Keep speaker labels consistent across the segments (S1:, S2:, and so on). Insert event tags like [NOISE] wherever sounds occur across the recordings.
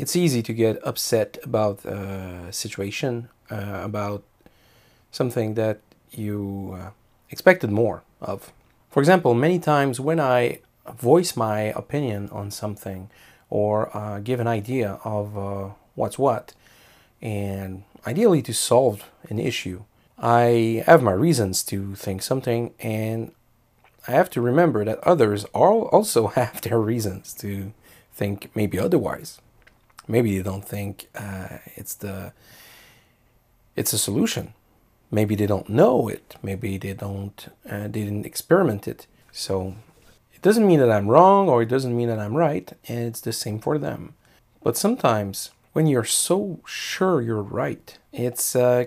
S1: it's easy to get upset about a situation, uh, about something that you uh, expected more of. For example, many times when I voice my opinion on something or uh, give an idea of uh, what's what, and ideally to solve an issue, I have my reasons to think something, and I have to remember that others also [LAUGHS] have their reasons to think maybe otherwise. Maybe they don't think uh, it's the it's a solution. Maybe they don't know it. Maybe they don't uh, they didn't experiment it. So it doesn't mean that I'm wrong or it doesn't mean that I'm right, and it's the same for them. But sometimes when you're so sure you're right, it's uh,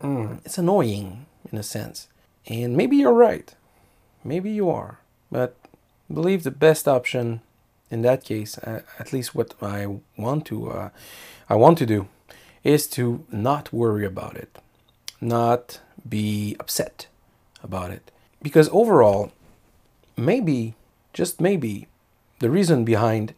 S1: mm, it's annoying in a sense. And maybe you're right. Maybe you are. But believe the best option in that case, uh, at least what I want to uh, I want to do is to not worry about it, not be upset about it, because overall, maybe just maybe the reason behind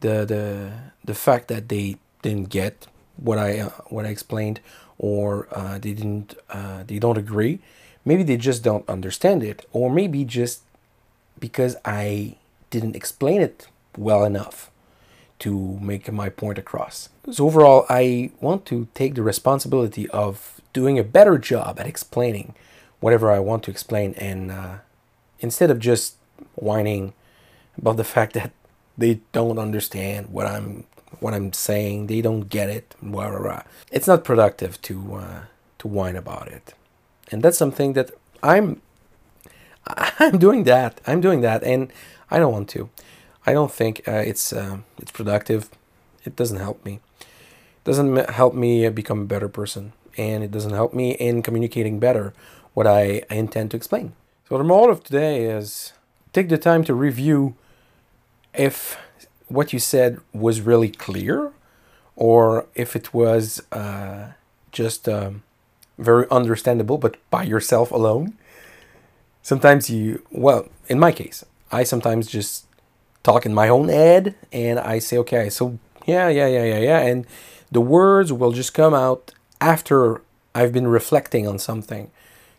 S1: the the the fact that they didn't get what I uh, what I explained or uh, they didn't uh, they don't agree maybe they just don't understand it or maybe just because I didn't explain it well enough to make my point across. So overall, I want to take the responsibility of doing a better job at explaining whatever I want to explain, and uh, instead of just whining about the [LAUGHS] fact that they don't understand what I'm what I'm saying, they don't get it, blah, blah, blah. It's not productive to uh, to whine about it, and that's something that I'm [LAUGHS] I'm doing that. I'm doing that, and I don't want to. I don't think uh, it's uh, it's productive. It doesn't help me. It doesn't help me become a better person, and it doesn't help me in communicating better what I, I intend to explain. So the moral of today is take the time to review if what you said was really clear, or if it was uh, just um, very understandable, but by yourself alone. Sometimes you, well, in my case, I sometimes just talk in my own head and I say, okay, so yeah, yeah, yeah, yeah, yeah. And the words will just come out after I've been reflecting on something.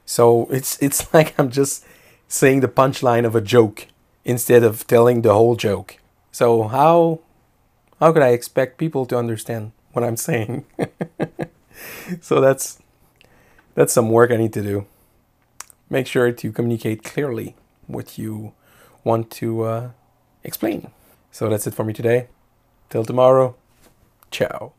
S1: So it's it's [LAUGHS] like I'm just saying the punchline of a joke instead of telling the whole joke. So how how could I expect people to understand what I'm saying? [LAUGHS] so that's that's some work I need to do. Make sure to communicate clearly what you want to uh, explain. So that's it for me today. Till tomorrow. Ciao.